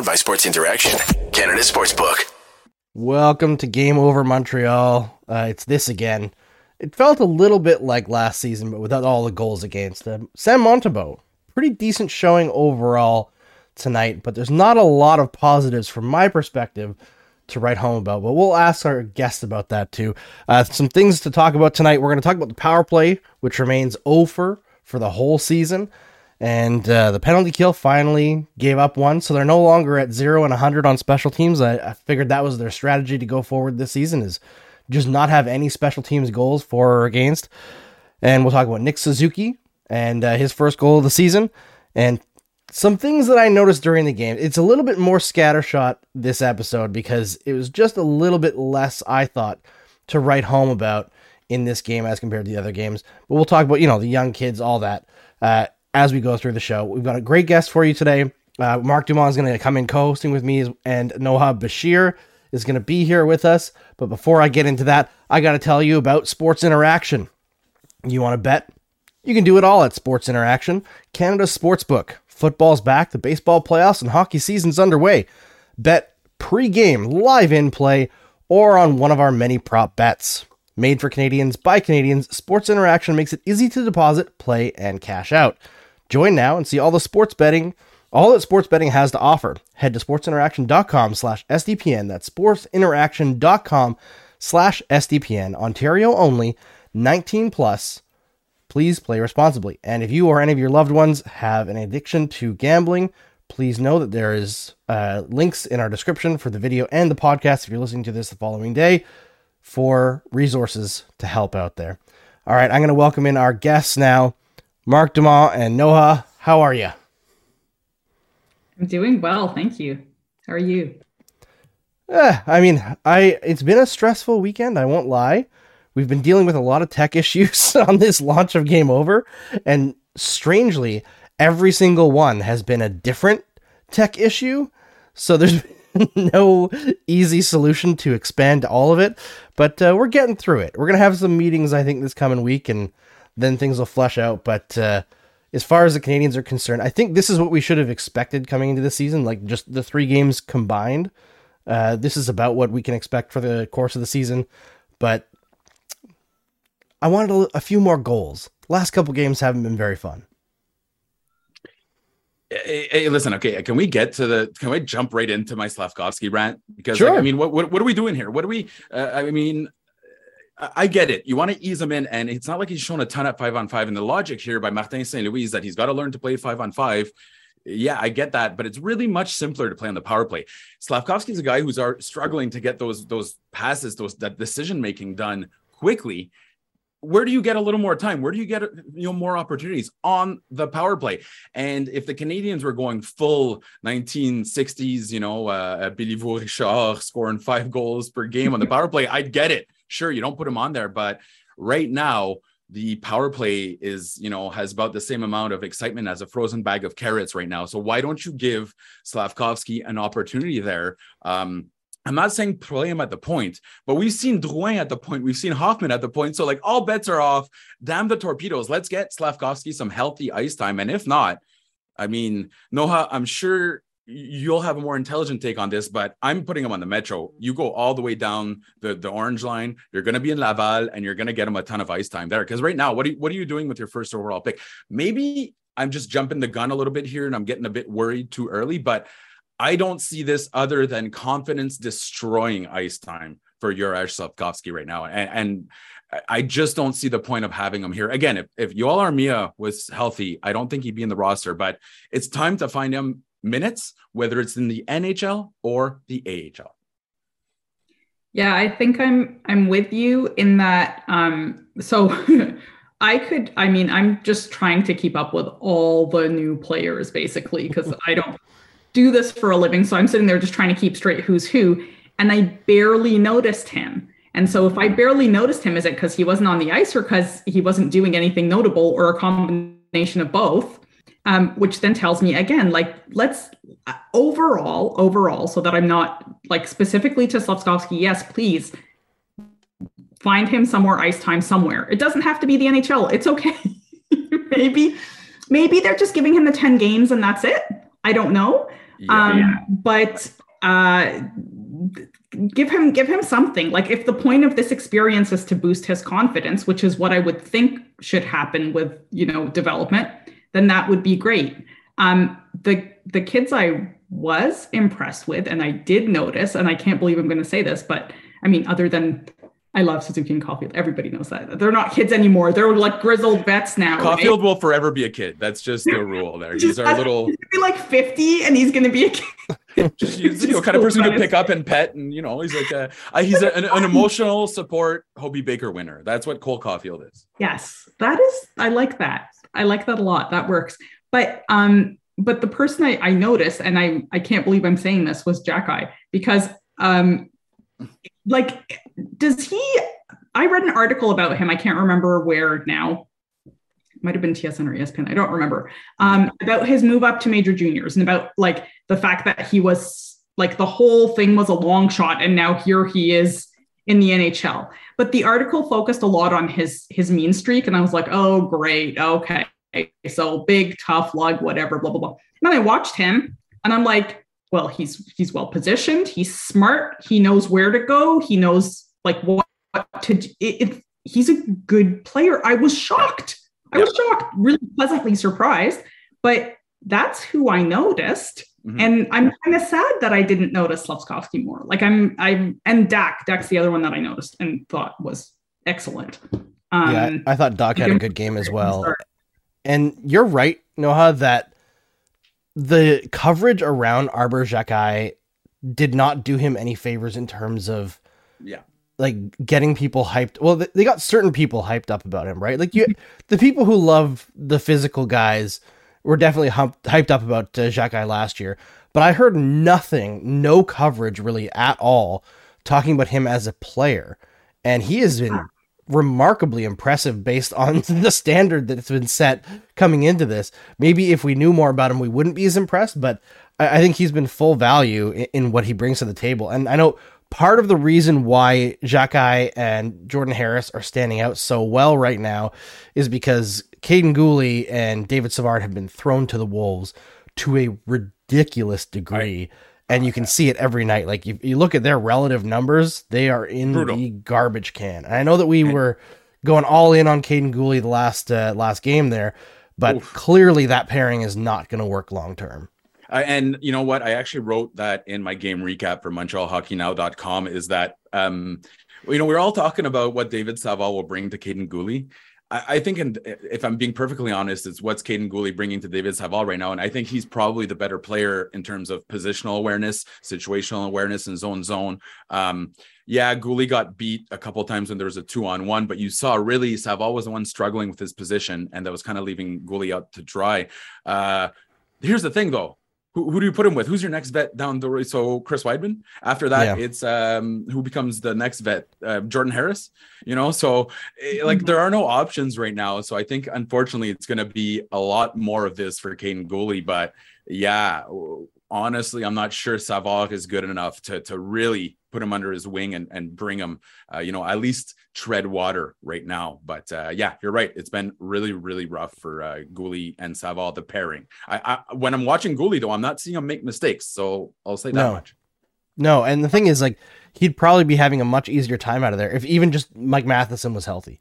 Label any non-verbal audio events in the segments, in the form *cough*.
Powered by Sports Interaction, Canada Sportsbook. Welcome to Game Over Montreal. Uh, it's this again. It felt a little bit like last season, but without all the goals against them. Sam Montembeault, pretty decent showing overall tonight, but there's not a lot of positives from my perspective to write home about. But we'll ask our guest about that too. Uh, some things to talk about tonight. We're going to talk about the power play, which remains over for the whole season. And uh, the penalty kill finally gave up one, so they're no longer at zero and 100 on special teams. I, I figured that was their strategy to go forward this season is just not have any special teams goals for or against. And we'll talk about Nick Suzuki and uh, his first goal of the season, and some things that I noticed during the game. It's a little bit more scattershot this episode because it was just a little bit less, I thought, to write home about in this game as compared to the other games. But we'll talk about, you know, the young kids, all that, uh, as we go through the show. We've got a great guest for you today. Uh, Marc Dumont is going to come in co hosting with me, and Noha Beshir is going to be here with us. But before I get into that, I got to tell you about Sports Interaction. You want to bet? You can do it all at Sports Interaction, Canada's sportsbook. Football's back, the baseball playoffs, and hockey season's underway. Bet pre-game, live in play, or on one of our many prop bets. Made for Canadians by Canadians, Sports Interaction makes it easy to deposit, play, and cash out. Join now and see all the sports betting, all that sports betting has to offer. Head to sportsinteraction.com slash SDPN. That's sportsinteraction.com slash SDPN. Ontario only, 19 plus please play responsibly. And if you or any of your loved ones have an addiction to gambling, please know that there is uh, links in our description for the video and the podcast if you're listening to this the following day for resources to help out there. All right, I'm going to welcome in our guests now, Marc Dumont and Noha. How are you? I'm doing well, thank you. How are you? Eh, I mean, I it's been a stressful weekend. I won't lie. We've been dealing with a lot of tech *laughs* issues on this launch of Game Over, and strangely, every single one has been a different tech issue. So there's *laughs* no easy solution to expand all of it, but uh, we're getting through it. We're gonna have some meetings, I think, this coming week, and then things will flesh out. But uh, as far as the Canadiens are concerned, I think this is what we should have expected coming into the season, like just the three games combined. Uh, this is about what we can expect for the course of the season, but I wanted a, a few more goals. Last couple games haven't been very fun. Hey, hey, listen, okay, can we get to the? Can we jump right into my Slavkovsky rant? Because sure. like, I mean, what, what what are we doing here? What are we? Uh, I mean, I get it. You want to ease him in, and it's not like he's shown a ton at five on five. And the logic here by Martin St. Louis is that he's got to learn to play five on five. Yeah, I get that, but it's really much simpler to play on the power play. Slavkovsky's a guy who's are struggling to get those those passes, those that decision making done quickly where do you get a little more time? Where do you get you know more opportunities on the power play? And if the Canadiens were going full 1960s, you know, uh, Béliveau Richard scoring five goals per game on the power play, I'd get it. Sure, you don't put him on there, but right now the power play is you know has about the same amount of excitement as a frozen bag of carrots right now. So why don't you give Slavkovsky an opportunity there? Um, I'm not saying play him at the point, but we've seen Drouin at the point. We've seen Hoffman at the point. So, like, all bets are off. Damn the torpedoes. Let's get Slavkovsky some healthy ice time. And if not, I mean, Noha, I'm sure you'll have a more intelligent take on this, but I'm putting him on the Metro. You go all the way down the, the orange line. You're going to be in Laval and you're going to get him a ton of ice time there. Because right now, what are, you, what are you doing with your first overall pick? Maybe I'm just jumping the gun a little bit here and I'm getting a bit worried too early, but I don't see this other than confidence destroying ice time for Juraj Slavkovsky right now. And, and I just don't see the point of having him here. Again, if, if Joel Armia was healthy, I don't think he'd be in the roster, but it's time to find him minutes, whether it's in the NHL or the AHL. Yeah, I think I'm I'm with you in that. Um, so *laughs* I could, I mean, I'm just trying to keep up with all the new players basically because I don't do this for a living. So I'm sitting there just trying to keep straight who's who. And I barely noticed him. And so if I barely noticed him, is it because he wasn't on the ice or because he wasn't doing anything notable or a combination of both? Um, which then tells me again, like, let's uh, overall, overall, so that I'm not like specifically to Slavkovsky, yes, please find him somewhere ice time somewhere. It doesn't have to be the NHL. It's okay. *laughs* maybe, maybe they're just giving him the 10 games and that's it. I don't know. Yeah. Um, but uh, give him give him something. Like if the point of this experience is to boost his confidence, which is what I would think should happen with you know development, then that would be great. Um, the the kids I was impressed with, and I did notice, and I can't believe I'm going to say this, but I mean, other than I love Suzuki and Caufield. Everybody knows that. They're not kids anymore. They're like grizzled vets now. Caufield right? will forever be a kid. That's just the rule there. He's our little *laughs* he's be like 50 and he's gonna be a kid. *laughs* just he's, you know, kind of person to pick up and pet, and you know, he's like a uh, he's a, an, an, emotional support Hobey Baker winner. That's what Cole Caufield is. Yes, that is I like that. I like that a lot. That works. But um, but the person I, I noticed, and I I can't believe I'm saying this, was Xhekaj because um like does he i read an article about him i can't remember where now might have been tsn or espn i don't remember um, about his move up to major juniors and about like the fact that he was like the whole thing was a long shot and now here he is in the nhl but the article focused a lot on his his mean streak and i was like oh great okay. So big tough lug whatever blah blah blah. And then i watched him and i'm like well he's he's well positioned he's smart he knows where to go he knows like what, to it, it, he's a good player. I was shocked. I was shocked really pleasantly surprised but that's who i noticed mm-hmm. and i'm kind of sad that i didn't notice Slavkovsky more. Like i'm i'm and Dach Dach's the other one that i noticed and thought was excellent. Um, yeah i thought Dach had a good game as well. and you're right noha that the coverage around Arber Xhekaj did not do him any favors in terms of yeah. like getting people hyped. Well they got certain people hyped up about him right? Like you the people who love the physical guys were definitely humped, hyped up about uh, Xhekaj last year but i heard nothing no coverage really at all talking about him as a player and he has been remarkably impressive based on *laughs* the standard that's been set coming into this. Maybe if we knew more about him, we wouldn't be as impressed, but I, I think he's been full value in, in, what he brings to the table. And I know part of the reason why Xhekaj and Jordan Harris are standing out so well right now is because Kaiden Guhle and David Savard have been thrown to the wolves to a ridiculous degree. Right and you can see it every night. Like you, you look at their relative numbers, they are in Brutal. the garbage can. And I know that we were going all in on Kaiden Guhle the last uh, last game there, but Oof. clearly that pairing is not going to work long term. Uh, and you know what? I actually wrote that in my game recap for MontrealHockeyNow.com. Is that um, you know we're all talking about what David Savard will bring to Kaiden Guhle. I, think, and if I'm being perfectly honest, it's what's Kaiden Guhle bringing to David Savard right now, and I think he's probably the better player in terms of positional awareness, situational awareness, and zone zone. Um, yeah, Guhle got beat a couple times when there was a two on one, but you saw really Savard was the one struggling with his position, and that was kind of leaving Guhle out to dry. Uh, here's the thing, though who, who do you put him with? Who's your next vet down the road? So Chris Wideman. After that, yeah. it's um who becomes the next vet? Uh, Jordan Harris. You know, so eh, like mm-hmm. there are no options right now. So I think unfortunately it's going to be a lot more of this for Kaiden Guhle. But yeah, honestly, I'm not sure Savard is good enough to to really put him under his wing and, and bring him, uh, you know, at least tread water right now. But uh, yeah, you're right. It's been really, really rough for uh, Guhle and Savard, the pairing. I, I, when I'm watching Guhle, though, I'm not seeing him make mistakes. So I'll say that no. much. No, and the thing is, like, he'd probably be having a much easier time out of there if even just Mike Matheson was healthy,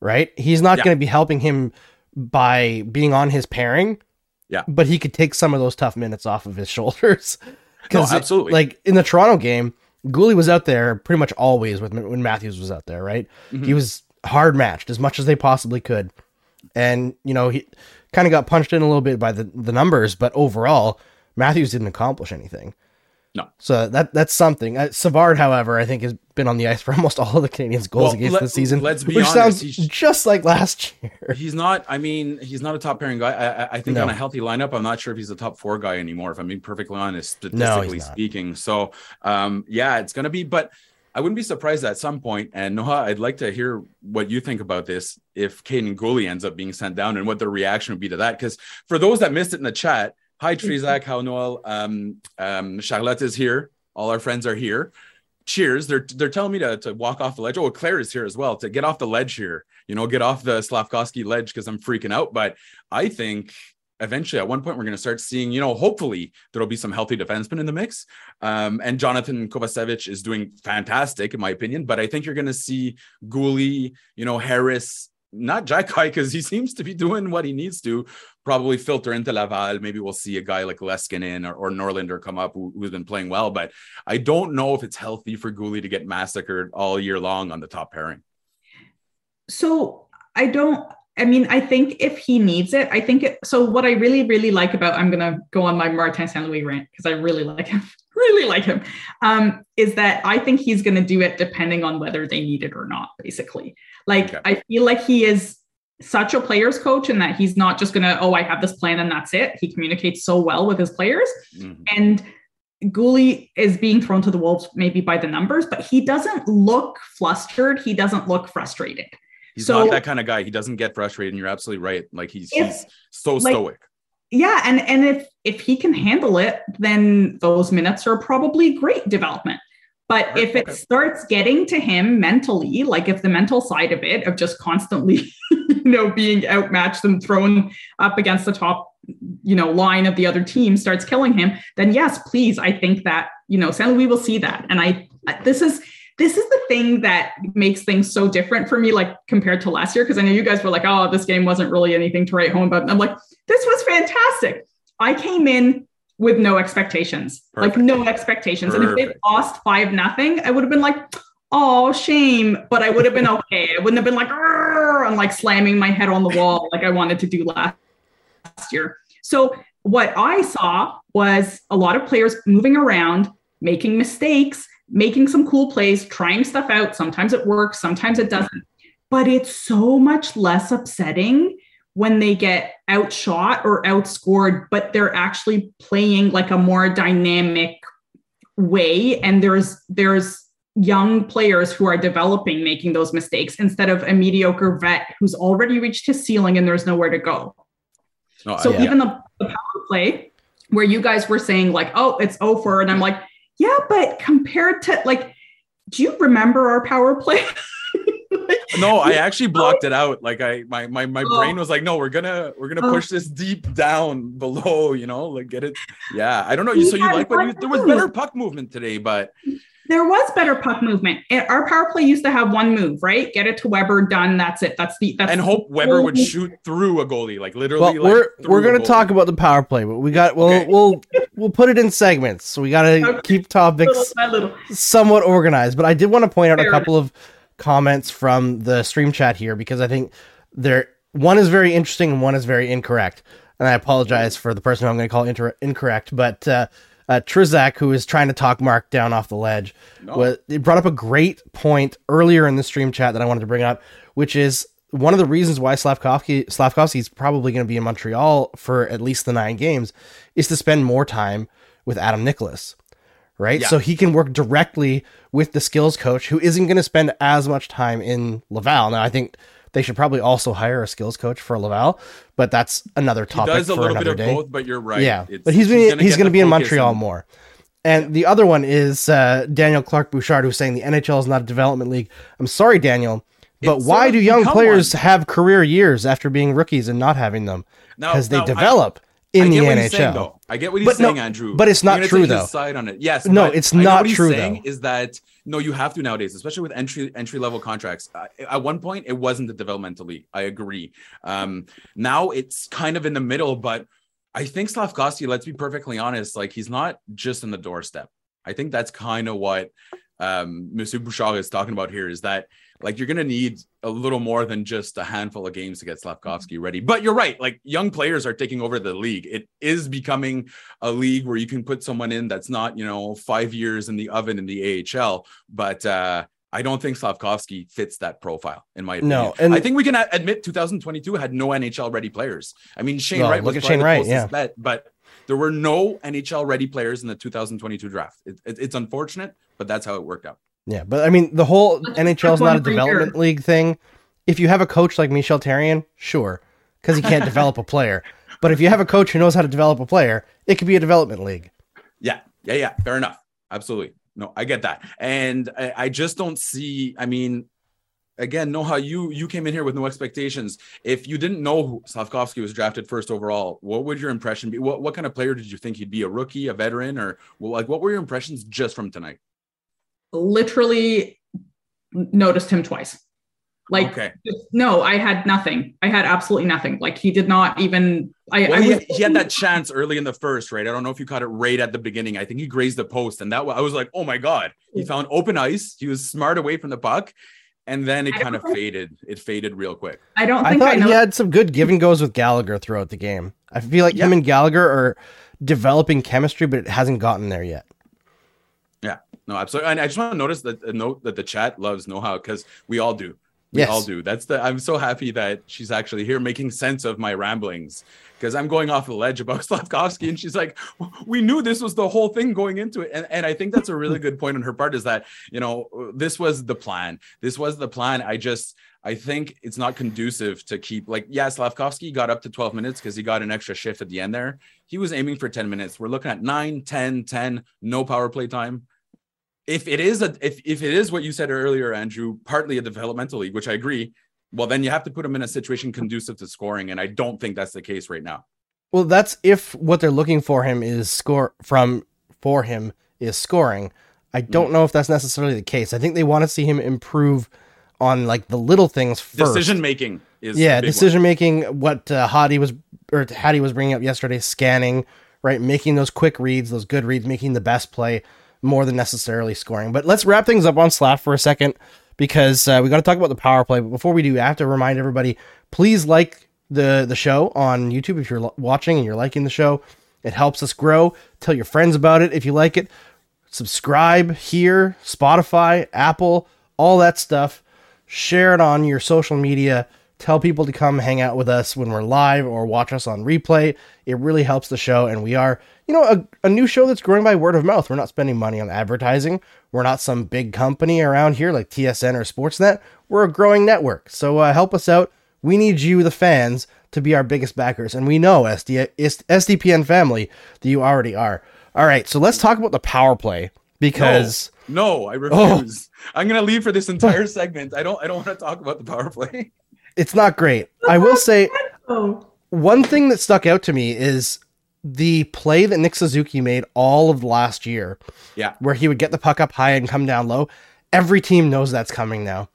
right? He's not yeah. going to be helping him by being on his pairing. Yeah. But he could take some of those tough minutes off of his *laughs* shoulders. No, absolutely. It, like in the Toronto game, Guhle was out there pretty much always with when Matthews was out there, right? Mm-hmm. He was hard matched as much as they possibly could, and you know he kind of got punched in a little bit by the the numbers, but overall Matthews didn't accomplish anything. No. So that that's something. Uh, Savard, however, I think has been on the ice for *laughs* almost all of the Canadiens' goals well, against let, the season. Let's be which honest, sounds just like last year. *laughs* He's not. I mean, he's not a top pairing guy. I, I think no. on a healthy lineup, I'm not sure if he's a top four guy anymore. If I'm being perfectly honest, statistically no, speaking. So, um, yeah, it's gonna be. But I wouldn't be surprised at some point. And Noha, I'd like to hear what you think about this. If Kaiden Guhle ends up being sent down, and what the reaction would be to that. Because for those that missed it in the chat Hi, Trizak. How Noel? Um, um, Charlotte is here. All our friends are here. Cheers. They're they're telling me to, to walk off the ledge. Oh, Claire is here as well to get off the ledge here. You know, get off the Slavkovsky ledge because I'm freaking out. But I think eventually at one point we're going to start seeing, you know, hopefully there'll be some healthy defensemen in the mix. Um, and Jonathan Kovacevic is doing fantastic in my opinion, but I think you're going to see Guhle, you know, Harris, not Xhekaj because he seems to be doing what he needs to. Probably filter into Laval. Maybe we'll see a guy like Leskinen or, or Norlinder come up who, has been playing well, but I don't know if it's healthy for Guhle to get massacred all year long on the top pairing. So I don't. I mean, I think if he needs it, I think it. So what I really, really like about I'm gonna go on my Martin St. Louis rant because I really like him, *laughs* really like him. Um, is that I think he's gonna do it depending on whether they need it or not. Basically, like okay. I feel like he is such a player's coach and that he's not just gonna oh I have this plan and that's it. He communicates so well with his players, mm-hmm. and Guhle is being thrown to the wolves maybe by the numbers, but he doesn't look flustered. He doesn't look frustrated. He's so, not that kind of guy. He doesn't get frustrated, and you're absolutely right. Like he's he's so like, stoic. Yeah, and and if if he can handle it, then those minutes are probably great development. But if it starts getting to him mentally, like if the mental side of it, of just constantly, *laughs* you know, being outmatched and thrown up against the top, you know, line of the other team starts killing him, then yes, please, I think that, you know, St. Louis will see that. And I, this is, this is the thing that makes things so different for me, like compared to last year. Cause I know you guys were like, oh, this game wasn't really anything to write home about. And I'm like, this was fantastic. I came in with no expectations, Perfect. like no expectations. Perfect. And if they lost five nothing, I would have been like, oh, shame. But I would have been *laughs* okay. I wouldn't have been like, and like slamming my head on the wall like I wanted to do last year. So what I saw was a lot of players moving around, making mistakes, making some cool plays, trying stuff out. Sometimes it works, sometimes it doesn't. But it's so much less upsetting when they get outshot or outscored, but they're actually playing like a more dynamic way. And there's there's young players who are developing making those mistakes instead of a mediocre vet who's already reached his ceiling and there's nowhere to go. Oh, so yeah. even the, the power play where you guys were saying like, oh, it's over, and I'm like, yeah, but compared to like, do you remember our power play? *laughs* no, *laughs* I actually blocked it out. Like I my my my oh. brain was like, no, we're gonna we're gonna oh. push this deep down below, you know, like get it. Yeah, I don't know. You so you like but you, there was better puck movement today, but there was better puck movement. Eh, our power play used to have one move, right? Get it to Weber, done. That's it. That's the that's and hope Weber would shoot through a goalie, like literally. Well, like we're we're gonna talk about the power play, but we got we'll okay. we'll we'll put it in segments. So we gotta okay. keep topics little, little. somewhat organized. But I did want to point out Fair a couple enough. of comments from the stream chat here because I think there one is very interesting and one is very incorrect. And I apologize for the person I'm going to call inter- incorrect, but uh, uh, Trizak, who is trying to talk Marc down off the ledge, no. was, it brought up a great point earlier in the stream chat that I wanted to bring up, which is one of the reasons why Slavkovsky Slavkovsky is probably going to be in Montreal for at least the nine games is to spend more time with Adam Nicholas right? Yeah. So he can work directly with the skills coach who isn't going to spend as much time in Laval. Now, I think they should probably also hire a skills coach for Laval, but that's another topic. He does a little bit of day. both, but you're right. Yeah, it's, but he's he's he's gonna be in Montreal more. And yeah. the other one is uh, Daniel Clark Bouchard, who's saying the NHL is not a development league. I'm sorry, Daniel, but it's why do young players one. have career years after being rookies and not having them? Because they develop. I, in the NHL. Saying, I get what he's but saying, no, Andrew. But it's not true though. Side on it, yes. No, it's not true though. Is that no? You have to nowadays, especially with entry entry level contracts. Uh, at one point, it wasn't the developmental league. I agree. Um, now it's kind of in the middle, but I think Slavkovsky. Let's be perfectly honest. Like he's not just in the doorstep. I think that's kind of what um, Monsieur Bouchard is talking about here. Is that like you're gonna need a little more than just a handful of games to get Slavkovsky ready. But you're right, like young players are taking over the league. It is becoming a league where you can put someone in that's not, you know, five years in the oven in the AHL. But uh I don't think Slavkovsky fits that profile, in my opinion. No, and I think we can admit 2022 had no NHL ready players. I mean, Shane Wright look was at Shane Wright, yeah. bet, but there were no NHL ready players in the 2022 draft. It, it, it's unfortunate, but that's how it worked out. Yeah, but I mean, the whole NHL is not a development league thing. If you have a coach like Michel Therrien, sure, because he can't *laughs* develop a player. But if you have a coach who knows how to develop a player, it could be a development league. Yeah, yeah, yeah. Fair enough. Absolutely. No, I get that, and I, I just don't see. I mean, again, Noha you you came in here with no expectations. If you didn't know Slavkovsky was drafted first overall, what would your impression be? What what kind of player did you think he'd be? A rookie, a veteran, or well, like what were your impressions just from tonight? Literally noticed him twice. Like okay. no, I had nothing. I had absolutely nothing. Like he did not even. I, well, I he, he, had that chance early in the first, right? I don't know if you caught it right at the beginning. I think he grazed the post, and that I was like, oh my god, he found open ice. He was smart away from the puck, and then it kind of faded. It faded real quick. I don't. I thought I he had some good give and goes with Gallagher throughout the game. I feel like yeah. him and Gallagher are developing chemistry, but it hasn't gotten there yet. No, absolutely. And I just want to notice that a note that the chat loves Noha because we all do. We yes. all do. That's the. I'm so happy that she's actually here making sense of my ramblings because I'm going off the ledge about *laughs* Slavkovsky, and she's like, "We knew this was the whole thing going into it," and and I think that's a really good point on her part. Is that you know this was the plan. This was the plan. I just I think it's not conducive to keep like yeah, Slavkovsky got up to 12 minutes because he got an extra shift at the end there. He was aiming for 10 minutes. We're looking at 9, 10, 10, no power play time if it is a if, if it is what you said earlier, Andrew, partly a developmental league, which I agree, well, then you have to put them in a situation conducive to scoring, and I don't think that's the case right now. Well, that's if what they're looking for him is score from for him is scoring. I don't mm. know if that's necessarily the case. I think they want to see him improve on like the little things first. Decision making is yeah, decision making. What uh, Hadi was or Hattie was bringing up yesterday, scanning, right, making those quick reads, those good reads, making the best play more than necessarily scoring. But let's wrap things up on Slav for a second because uh, we got to talk about the power play. But before we do, I have to remind everybody: please like the the show on YouTube if you're watching and you're liking the show. It helps us grow. Tell your friends about it if you like it. Subscribe here, Spotify, Apple, all that stuff. Share it on your social media tell people to come hang out with us when we're live or watch us on replay. It really helps the show. And we are, you know, a, a, new show that's growing by word of mouth. We're not spending money on advertising. We're not some big company around here like TSN or Sportsnet. We're a growing network. So uh, help us out. We need you, the fans, to be our biggest backers. And we know, SD, SDPN family, that you already are. All right. So let's talk about the power play because. No, no I refuse. Oh. I'm going to leave for this entire segment. I don't, I don't want to talk about the power play. It's not great. I will say one thing that stuck out to me is the play that Nick Suzuki made all of last year. Yeah. Where he would get the puck up high and come down low. Every team knows that's coming now.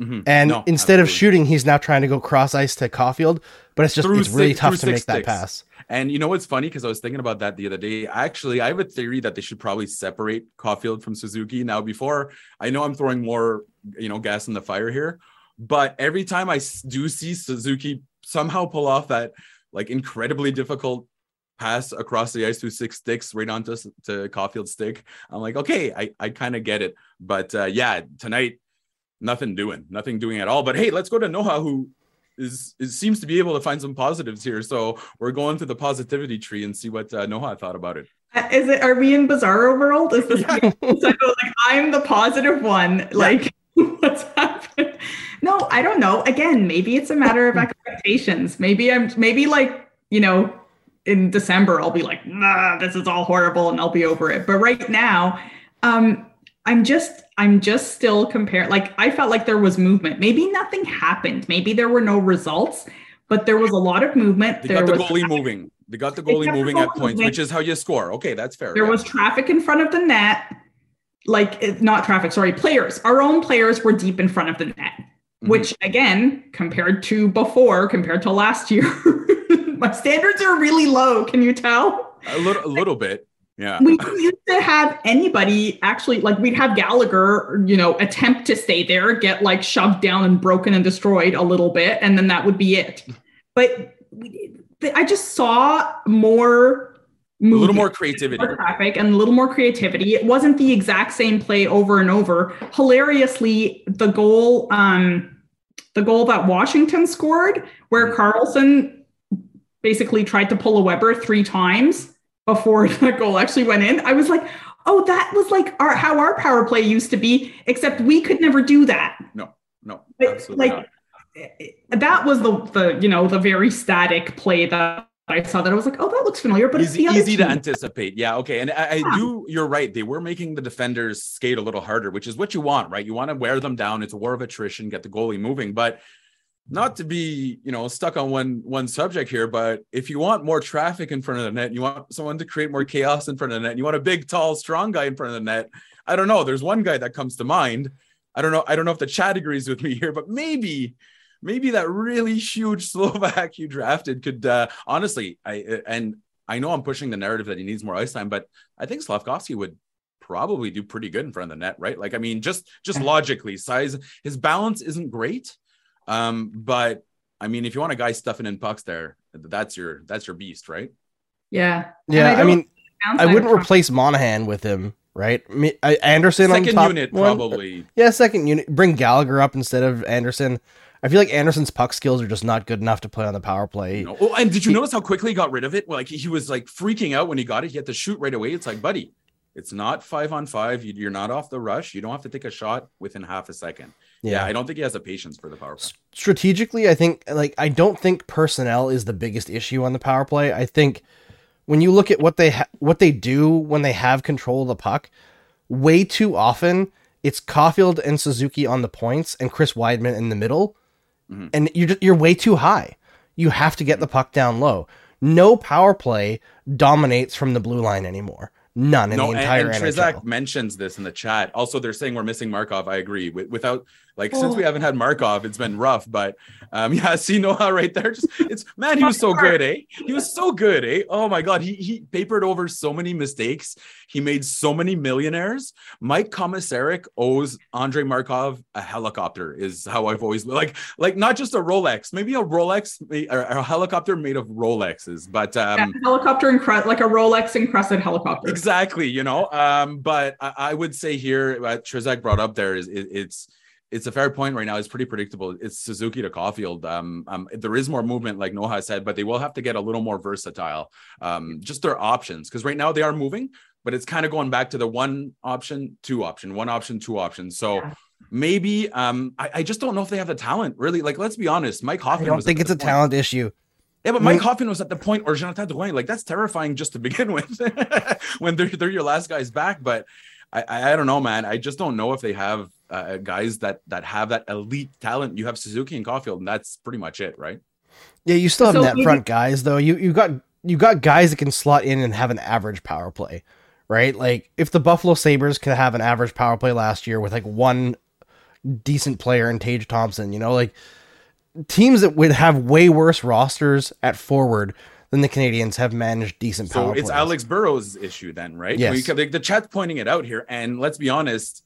Mm-hmm. And no, instead absolutely. of shooting, he's now trying to go cross ice to Caufield, but it's just through it's really six, tough to make sticks. that pass. And you know what's funny? Because I was thinking about that the other day. Actually, I have a theory that they should probably separate Caufield from Suzuki. Now, before I know I'm throwing more, you know, gas in the fire here, but every time I do see Suzuki somehow pull off that like incredibly difficult pass across the ice through six sticks right onto to Caufield stick, I'm like, okay, I, I kind of get it. But uh, yeah, tonight, nothing doing, nothing doing at all. But hey, let's go to Noha, who is, is seems to be able to find some positives here. So we're going through the positivity tree and see what uh, Noha thought about it. Uh, it? Are we in Bizarro world? Is this? Yeah. *laughs* like, I'm the positive one. Yeah. Like, *laughs* what's happened? No, I don't know. Again, maybe it's a matter of *laughs* expectations. Maybe I'm maybe like, you know, in December I'll be like, nah, this is all horrible and I'll be over it. But right now, um, I'm just I'm just still comparing like I felt like there was movement. Maybe nothing happened. Maybe there were no results, but there was a lot of movement. They there got the goalie moving. They got the goalie moving the goalie at points, moving. which is how you score. Okay, that's fair. There yeah. was traffic in front of the net. Like not traffic, sorry, players. Our own players were deep in front of the net. Mm-hmm. which again, compared to before, compared to last year, *laughs* my standards are really low. Can you tell? A little, a little bit. Yeah. We used to have anybody actually like we'd have Gallagher, you know, attempt to stay there, get like shoved down and broken and destroyed a little bit, and then that would be it. But I just saw more a little more creativity more traffic and a little more creativity it wasn't the exact same play over and over hilariously the goal um the goal that washington scored where mm-hmm. Basically tried to pull a weber three times before *laughs* the goal actually went in i was like oh that was like our how our power play used to be except we could never do that no no absolutely like not. Eh, that was the the you know the very static play that I saw that I was like, oh, that looks familiar, but easy, it's easy to anticipate. Yeah, okay. And I, yeah. Do. You're right. They were making the defenders skate a little harder, which is what you want, right? You want to wear them down. It's a war of attrition, get the goalie moving. But not to be, you know, stuck on one one subject here, but if you want more traffic in front of the net, you want someone to create more chaos in front of the net. You want a big, tall, strong guy in front of the net. I don't know. There's one guy that comes to mind. I don't know. I don't know if the chat agrees with me *laughs* here, but maybe maybe that really huge *laughs* Slovak you drafted could uh, honestly, I and I know I'm pushing the narrative that he needs more ice time, but I think Slavkovsky would probably do pretty good in front of the net, right? Like, I mean, just just logically, size, his balance isn't great, um, but I mean, if you want a guy stuffing in pucks there, that's your that's your beast, right? Yeah, yeah. I, I mean, I wouldn't replace Monahan with him, right? Anderson second on top unit one. probably. Yeah, second unit. Bring Gallagher up instead of Anderson. I feel like Anderson's puck skills are just not good enough to play on the power play. No. Oh, and did you he, notice how quickly he got rid of it? Like he was like freaking out when he got it. He had to shoot right away. It's like, buddy, it's not five on five. You're not off the rush. You don't have to take a shot within half a second. Yeah, yeah I don't think he has the patience for the power play. Strategically, I think like I don't think personnel is the biggest issue on the power play. I think when you look at what they ha- what they do when they have control of the puck, way too often it's Caufield and Suzuki on the points and Chris Wideman in the middle mm-hmm. and you're just, you're way too high. You have to get the puck down low. No power play dominates from the blue line anymore. None in no, the entire and, and Trizak mentions this in the chat. Also, they're saying we're missing Markov. I agree. Without like oh. since we oh. haven't had Markov, it's been rough. But um, *laughs* yeah, see Noha right there. Just it's man, he was so good, eh? He was so good, eh? Oh my god, he he papered over so many mistakes. He made so many millionaires. Mike Komisarek owes Andrei Markov a helicopter. Is how I've always like like not just a Rolex, maybe a Rolex or a helicopter made of Rolexes, but um, yeah, helicopter and like a Rolex encrusted helicopter. Exactly, you know. Um, but I, I would say here, what Trizak brought up there is it, it's it's a fair point right now. It's pretty predictable. It's Suzuki to Caufield. Um, um, there is more movement, like Noha said, but they will have to get a little more versatile. Um, just their options, because right now they are moving, but it's kind of going back to the one option, two option, one option, two options. So yeah. maybe um, I, I, just don't know if they have the talent. Really, like let's be honest, Mike Hoffman. I don't think it's a point. talent issue. Yeah, but Mike Hoffman was at the point, or Jonathan Drouin, like that's terrifying just to begin with, *laughs* when they're they're your last guys back. But I, I don't know, man. I just don't know if they have uh, guys that that have that elite talent. You have Suzuki and Caufield, and that's pretty much it, right? Yeah, you still have so net front guys though. You you got you got guys that can slot in and have an average power play, right? Like if the Buffalo Sabres could have an average power play last year with like one decent player in Tage Thompson, you know, like teams that would have way worse rosters at forward than the Canadiens have managed decent so power. it's plays. Alex Burrows' issue then, right? Yes. We, the chat's pointing it out here, and let's be honest.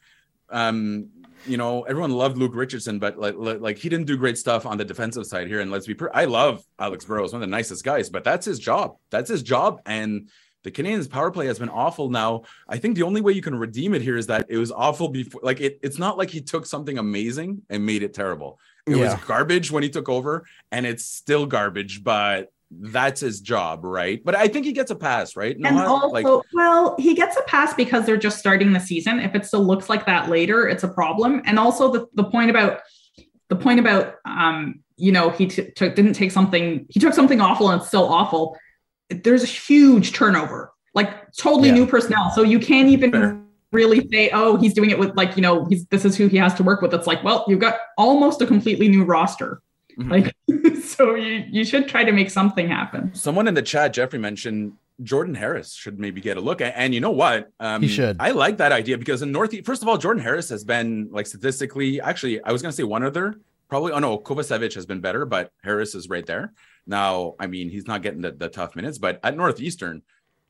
Um, you know, everyone loved Luke Richardson, but like, like he didn't do great stuff on the defensive side here. And let's be, per- I love Alex Burrows, one of the nicest guys, but that's his job. That's his job. And the Canadiens power play has been awful now. I think the only way you can redeem it here is that it was awful before. Like it, it's not like he took something amazing and made it terrible. It yeah. was garbage when he took over, and it's still garbage. But that's his job, right? But I think he gets a pass, right? and also, like, well, he gets a pass because they're just starting the season. If it still looks like that later, it's a problem. And also the, the point about the point about um, you know, he t- took didn't take something, he took something awful and it's still awful. There's a huge turnover, like totally yeah. new personnel. So you can't even Fair. really say, oh, he's doing it with like, you know, he's this is who he has to work with. It's like, well, you've got almost a completely new roster. Mm-hmm. Like, *laughs* so you you should try to make something happen. Someone in the chat, Jeffrey mentioned Jordan Harris should maybe get a look. And you know what? Um, he should. I like that idea because in Northeast, first of all, Jordan Harris has been like statistically, actually, I was going to say one other, probably. Oh no, Kovacevic has been better, but Harris is right there. Now, I mean, he's not getting the, the tough minutes, but at Northeastern,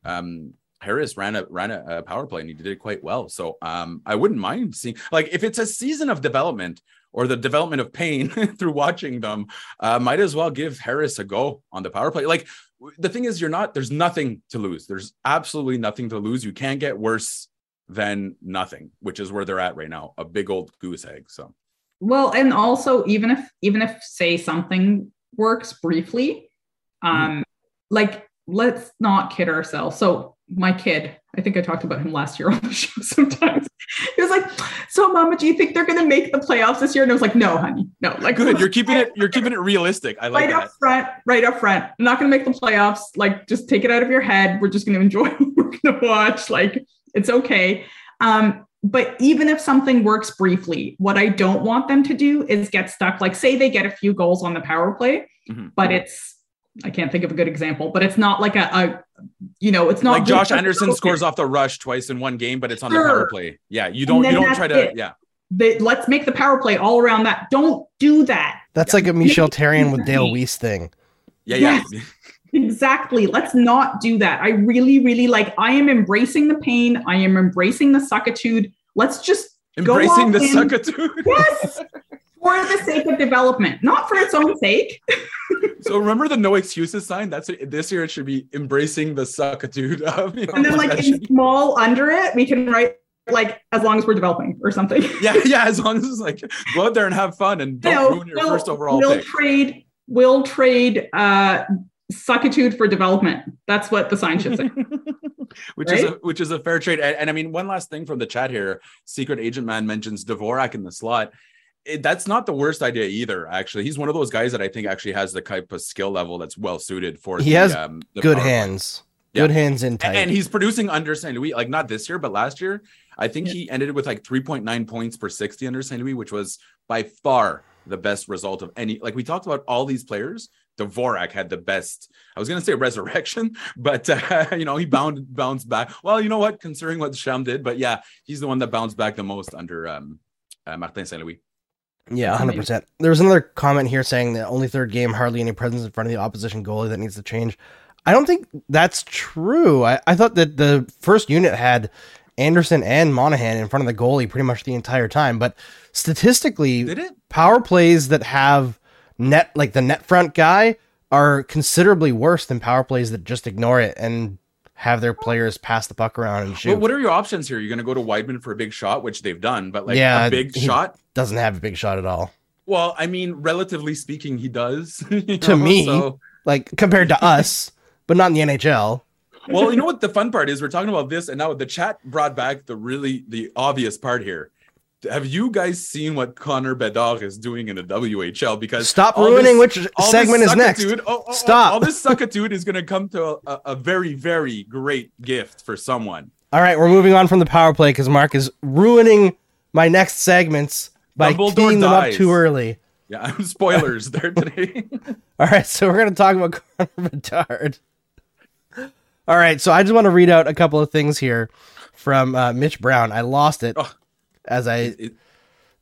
um, Harris ran a ran a, a, power play and he did it quite well. So um, I wouldn't mind seeing like if it's a season of development or the development of pain *laughs* through watching them, uh, might as well give Harris a go on the power play. Like the thing is, you're not, there's nothing to lose. There's absolutely nothing to lose. You can't get worse than nothing, which is where they're at right now. A big old goose egg. So, well, and also even if, even if say something works briefly, um, mm like let's not kid ourselves. So my kid, I think I talked about him last year on the *laughs* show sometimes. he was like, "So, Mama, do you think they're going to make the playoffs this year?" And I was like, "No, honey, no." Like, good. You're keeping it. You're keeping it realistic. I like right that. up front. Right up front. I'm not going to make the playoffs. Like, just take it out of your head. We're just going to enjoy. *laughs* we're going to watch. Like, it's okay. Um, but even if something works briefly, what I don't want them to do is get stuck. Like, say they get a few goals on the power play, mm-hmm. but it's I can't think of a good example, but it's not like a, a you know, it's not like Josh Anderson scores off the rush twice in one game, but it's on sure. the power play. Yeah, you don't you don't try to it. yeah. They, let's make the power play all around that. Don't do that. That's like a Michel Therrien with Dale Weise thing. Yeah, yeah. Yes, exactly. Let's not do that. I really, really like I am embracing the pain. I am embracing the suckitude. Let's just embracing the suckitude. Yes. *laughs* for the sake of development, not for its own sake. so remember the no excuses sign? That's this year. It should be embracing the suckitude of. You know, and then like in small under it, we can write like as long as we're developing or something. *laughs* yeah, yeah. As long as it's like go out there and have fun and don't you know, ruin your we'll, first overall. We'll pick. trade. We'll trade. uh suckitude for development. That's what the sign should say. *laughs* which right? is a which is a fair trade. And, and, I mean, one last thing from the chat here: Secret Agent Man mentions Dvorak in the slot it, that's not the worst idea either. Actually, he's one of those guys that I think actually has the type of skill level that's well suited for. He the, has um, good hands. Yeah. Good hands in tight. And he's producing under St. Louis, like not this year, but last year. I think yeah. he ended with like 3.9 points per 60 under St. Louis, which was by far the best result of any. Like we talked about all these players. Dvorak had the best. I was going to say *laughs* resurrection, but uh, *laughs* you know he bound bounced back. Well, you know what? Considering what Sham did, but yeah, he's the one that bounced back the most under um, uh, Martin Saint Louis. Yeah, hundred percent. There was another comment here saying that only third game, hardly any presence in front of the opposition goalie that needs to change. I don't think that's true. I, I thought that the first unit had Anderson and Monahan in front of the goalie pretty much the entire time. But statistically, Did it? power plays that have net like the net front guy are considerably worse than power plays that just ignore it and have their players pass the puck around and shoot. Well, what are your options here? You're going to go to Wideman for a big shot, which they've done, but like yeah, a big shot doesn't have a big shot at all. Well, I mean, relatively speaking, he does. *laughs* to know? me, so... like compared to *laughs* us, but not in the NHL. well, you know what the fun part is? We're talking about this, and now the chat brought back the really the obvious part here have you guys seen what Connor Bedard is doing in the WHL? Because stop ruining this, which segment is next. Oh, oh, oh, stop. All this suckitude is going to come to a, a, very, very great gift for someone. All right, we're moving on from the power play because Marc is ruining my next segments by teeing them up too early. Yeah, I'm *laughs* spoilers there today. *laughs* All right, so we're going to talk about Connor Bedard. All right, so I just want to read out a couple of things here from uh, Mitch Brown. I lost it. Oh as I. It,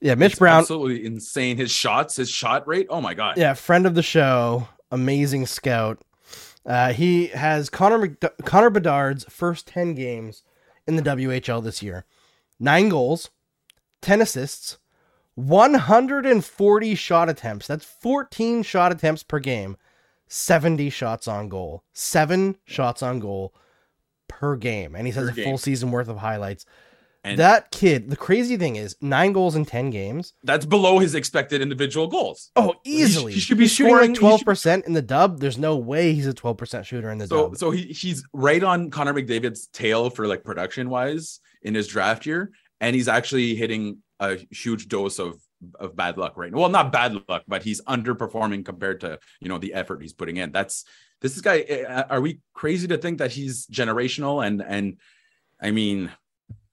yeah, Mitch Brown, absolutely insane. His shots, his shot rate. Oh my god. Yeah, friend of the show, amazing scout. Uh, he has Connor McD- Connor Bedard's first ten games in the WHL this year, nine goals, ten assists, one hundred and forty shot attempts. That's fourteen shot attempts per game, seventy shots on goal, seven shots on goal per game, and he has a full season worth of highlights. And that kid, the crazy thing is, nine goals in ten games. That's below his expected individual goals. Oh, easily. He, he should be he's shooting like twelve percent in the dub. There's no way he's a twelve percent shooter in the so, dub. So he, he's right on Connor McDavid's tail for like production wise in his draft year, and he's actually hitting a huge dose of of bad luck right now. Well, not bad luck, but he's underperforming compared to you know the effort he's putting in. That's this guy. Eh, eh, are we crazy to think that he's generational and and I mean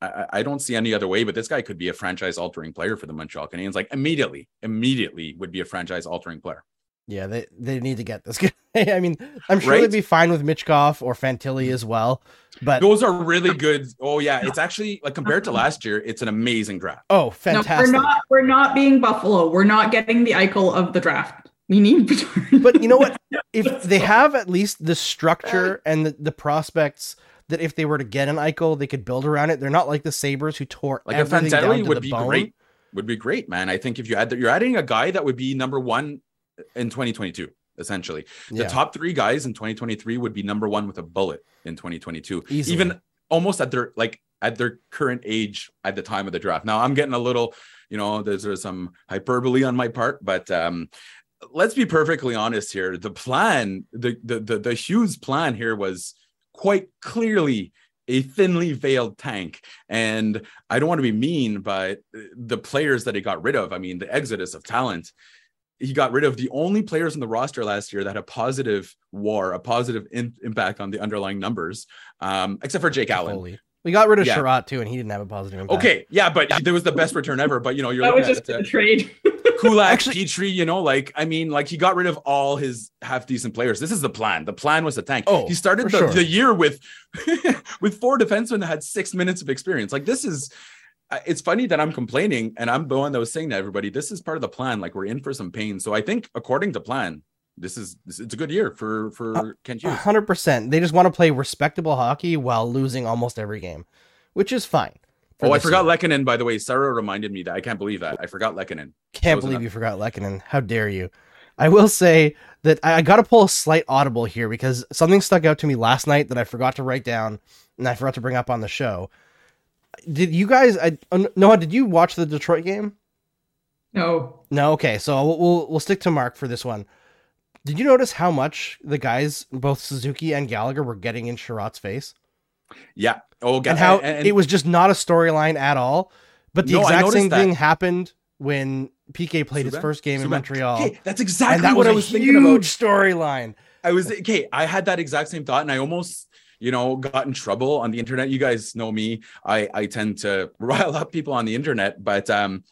I, I, don't see any other way, but this guy could be a franchise altering player for the Montreal Canadiens. Like immediately, immediately would be a franchise altering player. Yeah, they, they need to get this *laughs* guy. I mean, I'm sure right? they'd be fine with Michkov or Fantilli as well. But those are really good. Oh yeah, it's actually like compared to last year, it's an amazing draft. Oh, fantastic. No, we're not we're not being Buffalo. We're not getting the Eichel of the draft. We need *laughs* But you know what? If they have at least the structure and the, the prospects that if they were to get an Eichel, they could build around it. They're not like the Sabres who tore like everything a Fantilli would be bone. great. Would be great, man. I think if you add that, you're adding a guy that would be number one in 2022, essentially. The yeah. top three guys in 2023 would be number one with a bullet in 2022. Easily. Even almost at their like at their current age at the time of the draft. Now I'm getting a little, you know, there's, there's some hyperbole on my part, but um let's be perfectly honest here. The plan, the the the, the Hughes plan here was quite clearly a thinly veiled tank. And I don't want to be mean, but the players that he got rid of, I mean, the exodus of talent, he got rid of the only players in the roster last year that had a positive war, a positive in, impact on the underlying numbers, um, except for Jake Allen. Holy. We got rid of yeah. Chiarot too, and he didn't have a positive impact. Okay, yeah, but there was the best return ever. But you know, you're that was just a trade. *laughs* Kulak, Actually, Petry, you know, like I mean, like he got rid of all his half decent players. This is the plan. The plan was a tank. Oh, he started the, sure. the year with *laughs* with four defensemen that had six minutes of experience. Like this is it's funny that I'm complaining and I'm the one that was saying to everybody, this is part of the plan. Like we're in for some pain. So I think according to plan, this is it's a good year for for uh, Kent Hughes. Hundred percent. They just want to play respectable hockey while losing almost every game, which is fine. Oh, I forgot Lehkonen, by the way. Sarah reminded me that. I can't believe that. I forgot Lehkonen. Can't believe enough. you forgot Lehkonen. How dare you? I will say that I, I got to pull a slight audible here because something stuck out to me last night that I forgot to write down and I forgot to bring up on the show. Did you guys? I uh, Noha, did you watch the Detroit game? No. No. Okay, so we'll, we'll we'll stick to Marc for this one. Did you notice how much the guys, both Suzuki and Gallagher, were getting in Chiarot's face? Yeah. Oh, God. and how and, and, it was just not a storyline at all. But the no, exact same that. thing happened when PK played his first game in Montreal. Okay, that's exactly and that what I was thinking about. Huge storyline. I was okay. I had that exact same thought, and I almost, you know, got in trouble on the internet. You guys know me. I I tend to *laughs* rile up people on the internet, but um,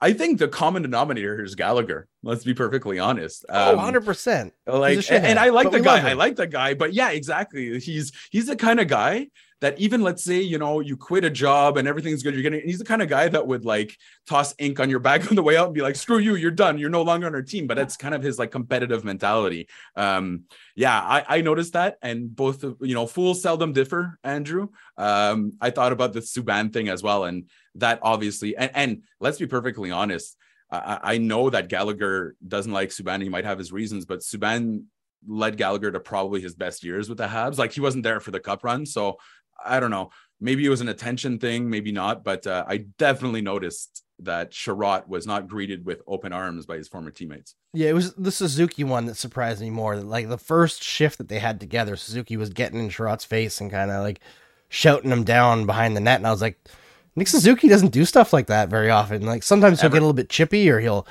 I think the common denominator is Gallagher. Let's be perfectly honest. Oh, um, oh, 100%. Like, and, and I like the guy. I like the guy, but yeah, exactly. He's he's the kind of guy that even let's say you know you quit a job and everything's good you're getting he's the kind of guy that would like toss ink on your back *laughs* on the way out and be like screw you you're done you're no longer on our team but that's kind of his like competitive mentality um yeah i i noticed that and both you know fools seldom differ andrew um i thought about the subban thing as well and that obviously and, and let's be perfectly honest I, I know that Gallagher doesn't like Subban. He might have his reasons, but Subban led Gallagher to probably his best years with the Habs. Like he wasn't there for the cup run. So I don't know. Maybe it was an attention thing, maybe not, but uh, I definitely noticed that Chiarot was not greeted with open arms by his former teammates. Yeah, it was the Suzuki one that surprised me more. Like the first shift that they had together, Suzuki was getting in Chiarot's face and kind of like shouting him down behind the net, and I was like, Nick Suzuki doesn't do stuff like that very often. Like sometimes he'll get a little bit chippy or he'll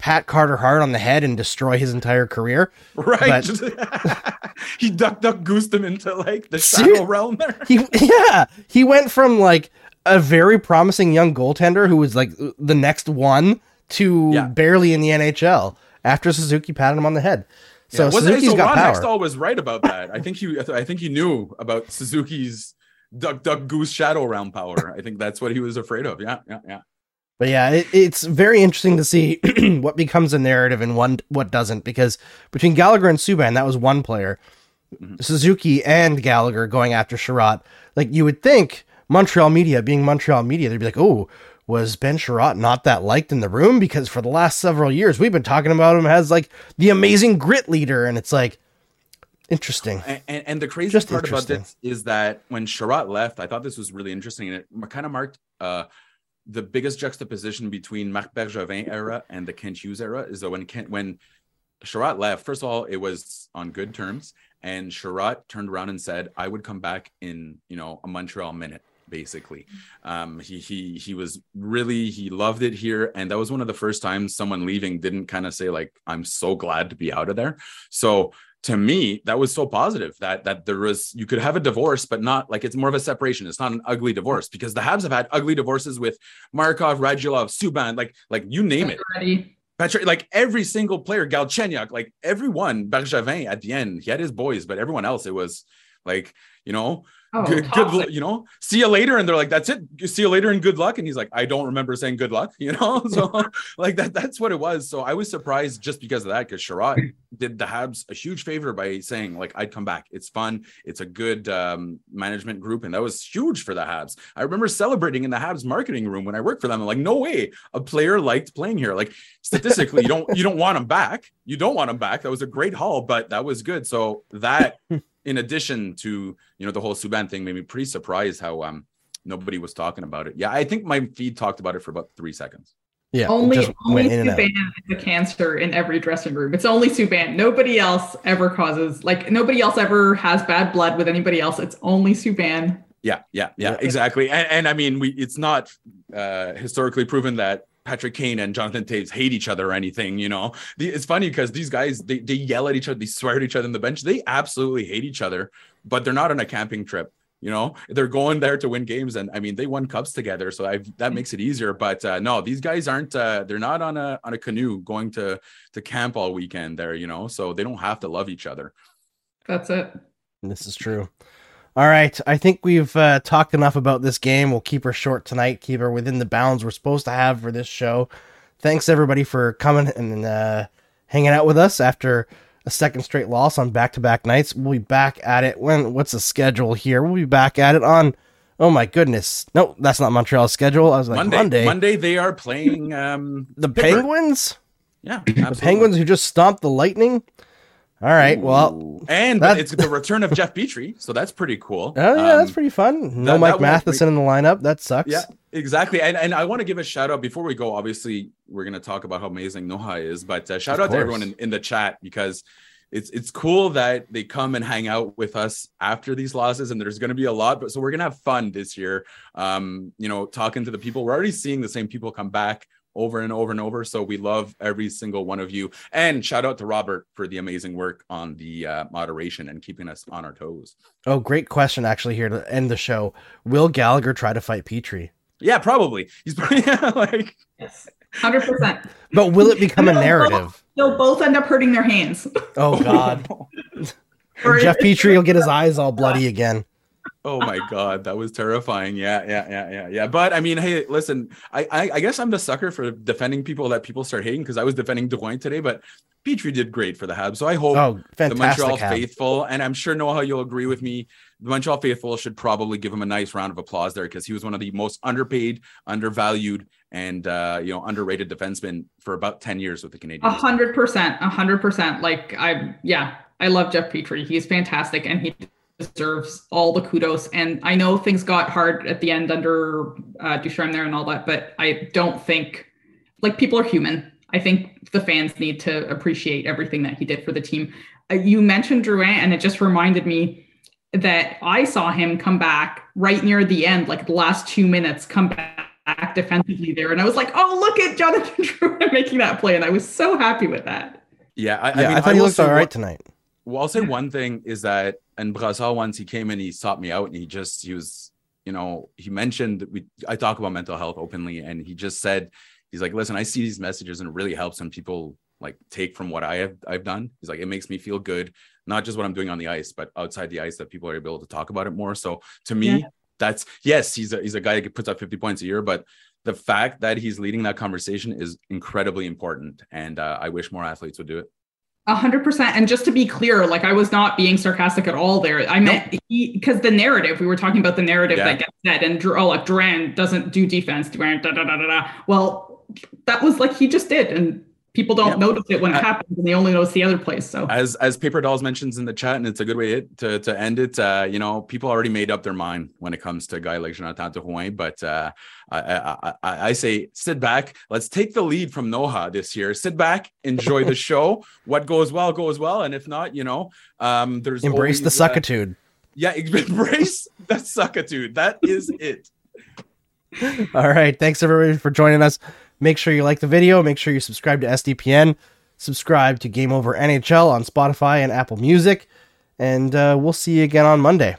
pat Carter Hart on the head and destroy his entire career. Right. But, *laughs* he duck duck goosed him into like the shadow realm there. He *laughs* yeah. He went from like a very promising young goaltender who was like the next one to yeah. barely in the NHL after Suzuki patted him on the head. So yeah, Suzuki's so got Ron power. Hextall was right about that. I think he I think he knew about Suzuki's duck duck goose shadow realm power. I think that's what he was afraid of. Yeah, yeah, yeah. But yeah, it, it's very interesting to see *clears throat* what becomes a narrative and one what doesn't. Because between Gallagher and Subban, that was one player. Mm-hmm. Suzuki and Gallagher going after Chiarot. Like you would think Montreal media, being Montreal media, they'd be like, "Oh, was Ben Chiarot not that liked in the room?" Because for the last several years, we've been talking about him as like the amazing grit leader, and it's like interesting. And, and, and the crazy Just part about this is that when Chiarot left, I thought this was really interesting, and it kind of marked. Uh, the biggest juxtaposition between Marc Bergevin era and the Kent Hughes era is that when Kent when Chiarot left, first of all, it was on good terms, and Chiarot turned around and said, "I would come back in you know a Montreal minute." Basically, um, he he he was really he loved it here, and that was one of the first times someone leaving didn't kind of say like, "I'm so glad to be out of there." So to me that was so positive that that there was you could have a divorce but not like it's more of a separation. It's not an ugly divorce because the Habs have had ugly divorces with Markov, Radulov, Subban like like you name it. Patrick, like every single player Galchenyuk like everyone Bergevin at the end he had his boys but everyone else it was like you know Oh, good, good, you know, see you later. And they're like, that's it. See you later and good luck. And he's like, I don't remember saying good luck, *laughs* you know? *laughs* So like that, that's what it was. So I was surprised just because of that, because Chiarot did the Habs a huge favor by saying like, I'd come back. It's fun. It's a good um, management group. And that was huge for the Habs. I remember celebrating in the Habs marketing room when I worked for them. I'm like, no way a player liked playing here. Like statistically, you don't, you don't want him back. You don't want him back. That was a great haul, but that was good. So that *laughs* in addition to you know the whole Subban thing, made me pretty surprised how um nobody was talking about it. Yeah, I think my feed talked about it for about three seconds. Yeah, only only Subban is a cancer in every dressing room. It's only Subban. Nobody else ever causes like nobody else ever has bad blood with anybody else. It's only Subban. Yeah, yeah, yeah, exactly. And, and I mean, we it's not uh, historically proven that Patrick Kane and Jonathan Toews hate each other or anything, you know. The, it's funny because these guys they, they yell at each other, they swear at each other on the bench. They absolutely hate each other, but they're not on a camping trip. You know, they're going there to win games, and I mean, they won cups together, so I've, that makes it easier. But uh, no, these guys aren't. Uh, they're not on a on a canoe going to to camp all weekend there. You know, so they don't have to love each other. That's it. This is true. All right, I think we've uh, talked enough about this game. We'll keep her short tonight, keep her within the bounds we're supposed to have for this show. Thanks everybody for coming and uh, hanging out with us after a second straight loss on back-to-back nights. We'll be back at it when what's the schedule here? We'll be back at it on Oh my goodness. No, that's not Montreal's schedule. I was like Monday. Monday. Monday they are playing um the Penguins? Yeah. Absolutely. The Penguins who just stomped the Lightning? All right. Well, and it's the return of Jeff Petry, so that's pretty cool. *laughs* Oh yeah, um, that's pretty fun. No that, Mike that Matheson in the lineup. That sucks. Yeah, exactly. And and I want to give a shout out before we go. Obviously, we're going to talk about how amazing Noha is, but uh, shout of out course. to everyone in, in the chat because it's it's cool that they come and hang out with us after these losses and there's going to be a lot but so we're going to have fun this year um you know talking to the people we're already seeing the same people come back over and over and over. So we love every single one of you. And shout out to Robert for the amazing work on the uh, moderation and keeping us on our toes. Oh, great question, actually, here to end the show. Will Gallagher try to fight Petry? Yeah, probably. He's probably *laughs* yeah, like. Yes. Hundred percent. But will it become a narrative? They'll both end up hurting their hands. Oh God! *laughs* Jeff Petry will get his *laughs* eyes all bloody again. Oh my god, that was terrifying. Yeah, yeah, yeah, yeah, yeah. But I mean, hey, listen, I I, I guess I'm the sucker for defending people that people start hating because I was defending Drouin today, but Petry did great for the Habs. So I hope oh, the Montreal Hab. faithful, and I'm sure Noha, you'll agree with me, the Montreal faithful should probably give him a nice round of applause there because he was one of the most underpaid, undervalued, and uh, you know underrated defensemen for about 10 years with the Canadiens. A hundred percent, a hundred percent. Like I, yeah, I love Jeff Petry. He's fantastic, and he deserves all the kudos. And I know things got hard at the end under uh, Ducharme there and all that, but I don't think like people are human. I think the fans need to appreciate everything that he did for the team. Uh, you mentioned Drouin, and it just reminded me that I saw him come back right near the end, like the last two minutes, come back defensively there, and I was like, "Oh, look at Jonathan *laughs* Drouin making that play," and I was so happy with that. Yeah, I, yeah, I, mean, I thought I he looked all right tonight. Well, I'll say one thing is that and Brassard once he came in, he sought me out and he just he was, you know, he mentioned we I talk about mental health openly, and he just said, he's like, listen, I see these messages and it really helps when people like take from what I have I've done. He's like, it makes me feel good, not just what I'm doing on the ice, but outside the ice that people are able to talk about it more. So to me, yeah. that's yes, he's a he's a guy that puts up 50 points a year, but the fact that he's leading that conversation is incredibly important. And uh, I wish more athletes would do it. A hundred percent. And just to be clear, like I was not being sarcastic at all there. I meant because the narrative, we were talking about the narrative yeah. that gets said and oh, like Drouin doesn't do defense. Drouin, da, da, da, da, da. Well, that was like he just did. And people don't yeah. notice it when it happens and they only notice the other place so. As as paper dolls mentions in the chat and it's a good way to to end it uh you know people already made up their mind when it comes to a guy like jonathan Drouin, but uh I, I, I i say sit back. Let's take the lead from noha this year. Sit back enjoy the show. What goes well goes well and if not you know um there's embrace always, the suckitude. Uh, yeah *laughs* embrace the suckitude. That is it. *laughs* All right. Thanks everybody for joining us Make sure you like the video. Make sure you subscribe to SDPN. Subscribe to Game Over NHL on Spotify and Apple Music. And uh, we'll see you again on Monday.